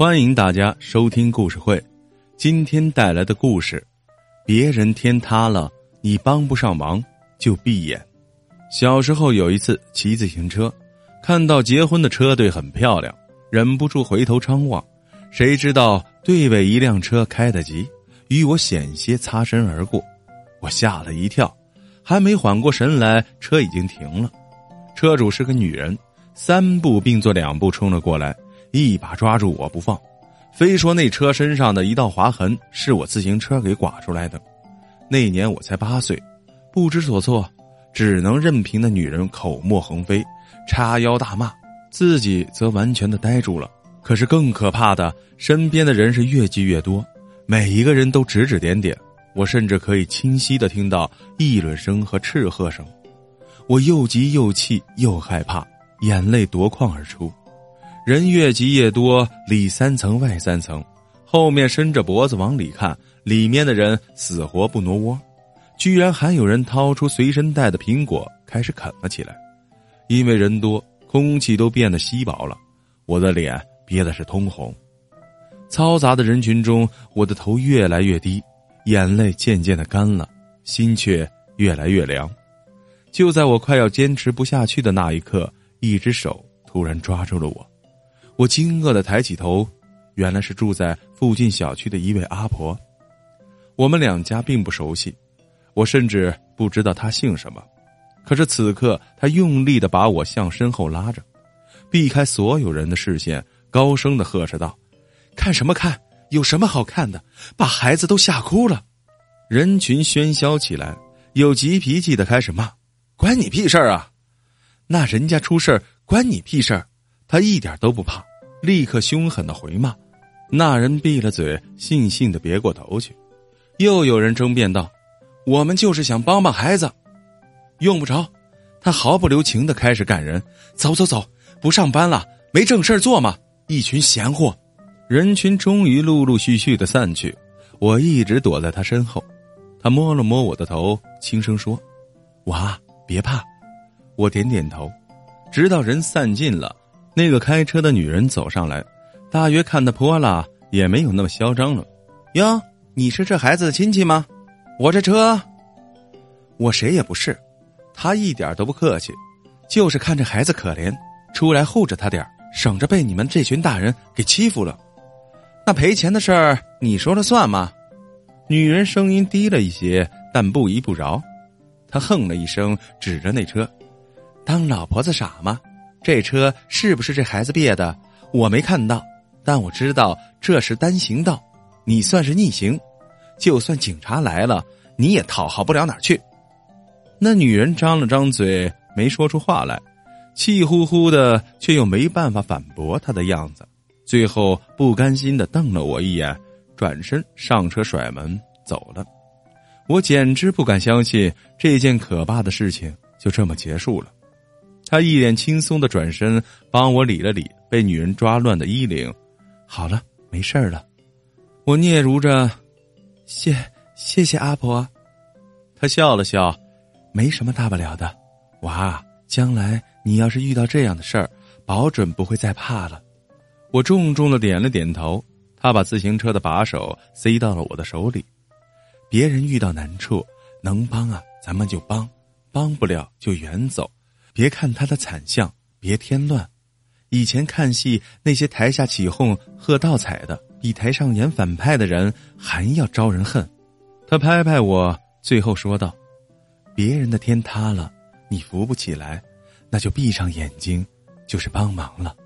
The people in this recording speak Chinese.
欢迎大家收听故事会。今天带来的故事：别人天塌了，你帮不上忙就闭眼。小时候有一次骑自行车，看到结婚的车队很漂亮，忍不住回头张望，谁知道队尾一辆车开得急，与我险些擦身而过，我吓了一跳，还没缓过神来，车已经停了。车主是个女人，三步并作两步冲了过来。一把抓住我不放，非说那车身上的一道划痕是我自行车给刮出来的。那年我才八岁，不知所措，只能任凭那女人口沫横飞，叉腰大骂，自己则完全的呆住了。可是更可怕的，身边的人是越积越多，每一个人都指指点点，我甚至可以清晰的听到议论声和斥喝声。我又急又气又害怕，眼泪夺眶而出。人越积越多，里三层外三层，后面伸着脖子往里看，里面的人死活不挪窝，居然还有人掏出随身带的苹果开始啃了起来。因为人多，空气都变得稀薄了，我的脸憋的是通红。嘈杂的人群中，我的头越来越低，眼泪渐渐的干了，心却越来越凉。就在我快要坚持不下去的那一刻，一只手突然抓住了我。我惊愕的抬起头，原来是住在附近小区的一位阿婆。我们两家并不熟悉，我甚至不知道她姓什么。可是此刻，她用力的把我向身后拉着，避开所有人的视线，高声的呵斥道：“看什么看？有什么好看的？把孩子都吓哭了！”人群喧嚣起来，有急脾气的开始骂：“关你屁事儿啊！那人家出事关你屁事儿！”他一点都不怕。立刻凶狠的回骂，那人闭了嘴，悻悻的别过头去。又有人争辩道：“我们就是想帮帮孩子，用不着。”他毫不留情的开始赶人：“走走走，不上班了，没正事做吗？一群闲货！”人群终于陆陆续续的散去，我一直躲在他身后。他摸了摸我的头，轻声说：“娃，别怕。”我点点头，直到人散尽了。那个开车的女人走上来，大约看他泼了，也没有那么嚣张了。哟，你是这孩子的亲戚吗？我这车，我谁也不是。他一点都不客气，就是看这孩子可怜，出来护着他点省着被你们这群大人给欺负了。那赔钱的事儿你说了算吗？女人声音低了一些，但不依不饶。他哼了一声，指着那车，当老婆子傻吗？这车是不是这孩子别的？我没看到，但我知道这是单行道，你算是逆行，就算警察来了，你也讨好不了哪儿去。那女人张了张嘴，没说出话来，气呼呼的，却又没办法反驳他的样子。最后不甘心的瞪了我一眼，转身上车甩门走了。我简直不敢相信这件可怕的事情就这么结束了。他一脸轻松的转身，帮我理了理被女人抓乱的衣领。好了，没事了。我嗫嚅着：“谢谢谢阿婆。”他笑了笑：“没什么大不了的，娃，将来你要是遇到这样的事儿，保准不会再怕了。”我重重的点了点头。他把自行车的把手塞到了我的手里。别人遇到难处，能帮啊，咱们就帮；帮不了就远走。别看他的惨相，别添乱。以前看戏，那些台下起哄喝倒彩的，比台上演反派的人还要招人恨。他拍拍我，最后说道：“别人的天塌了，你扶不起来，那就闭上眼睛，就是帮忙了。”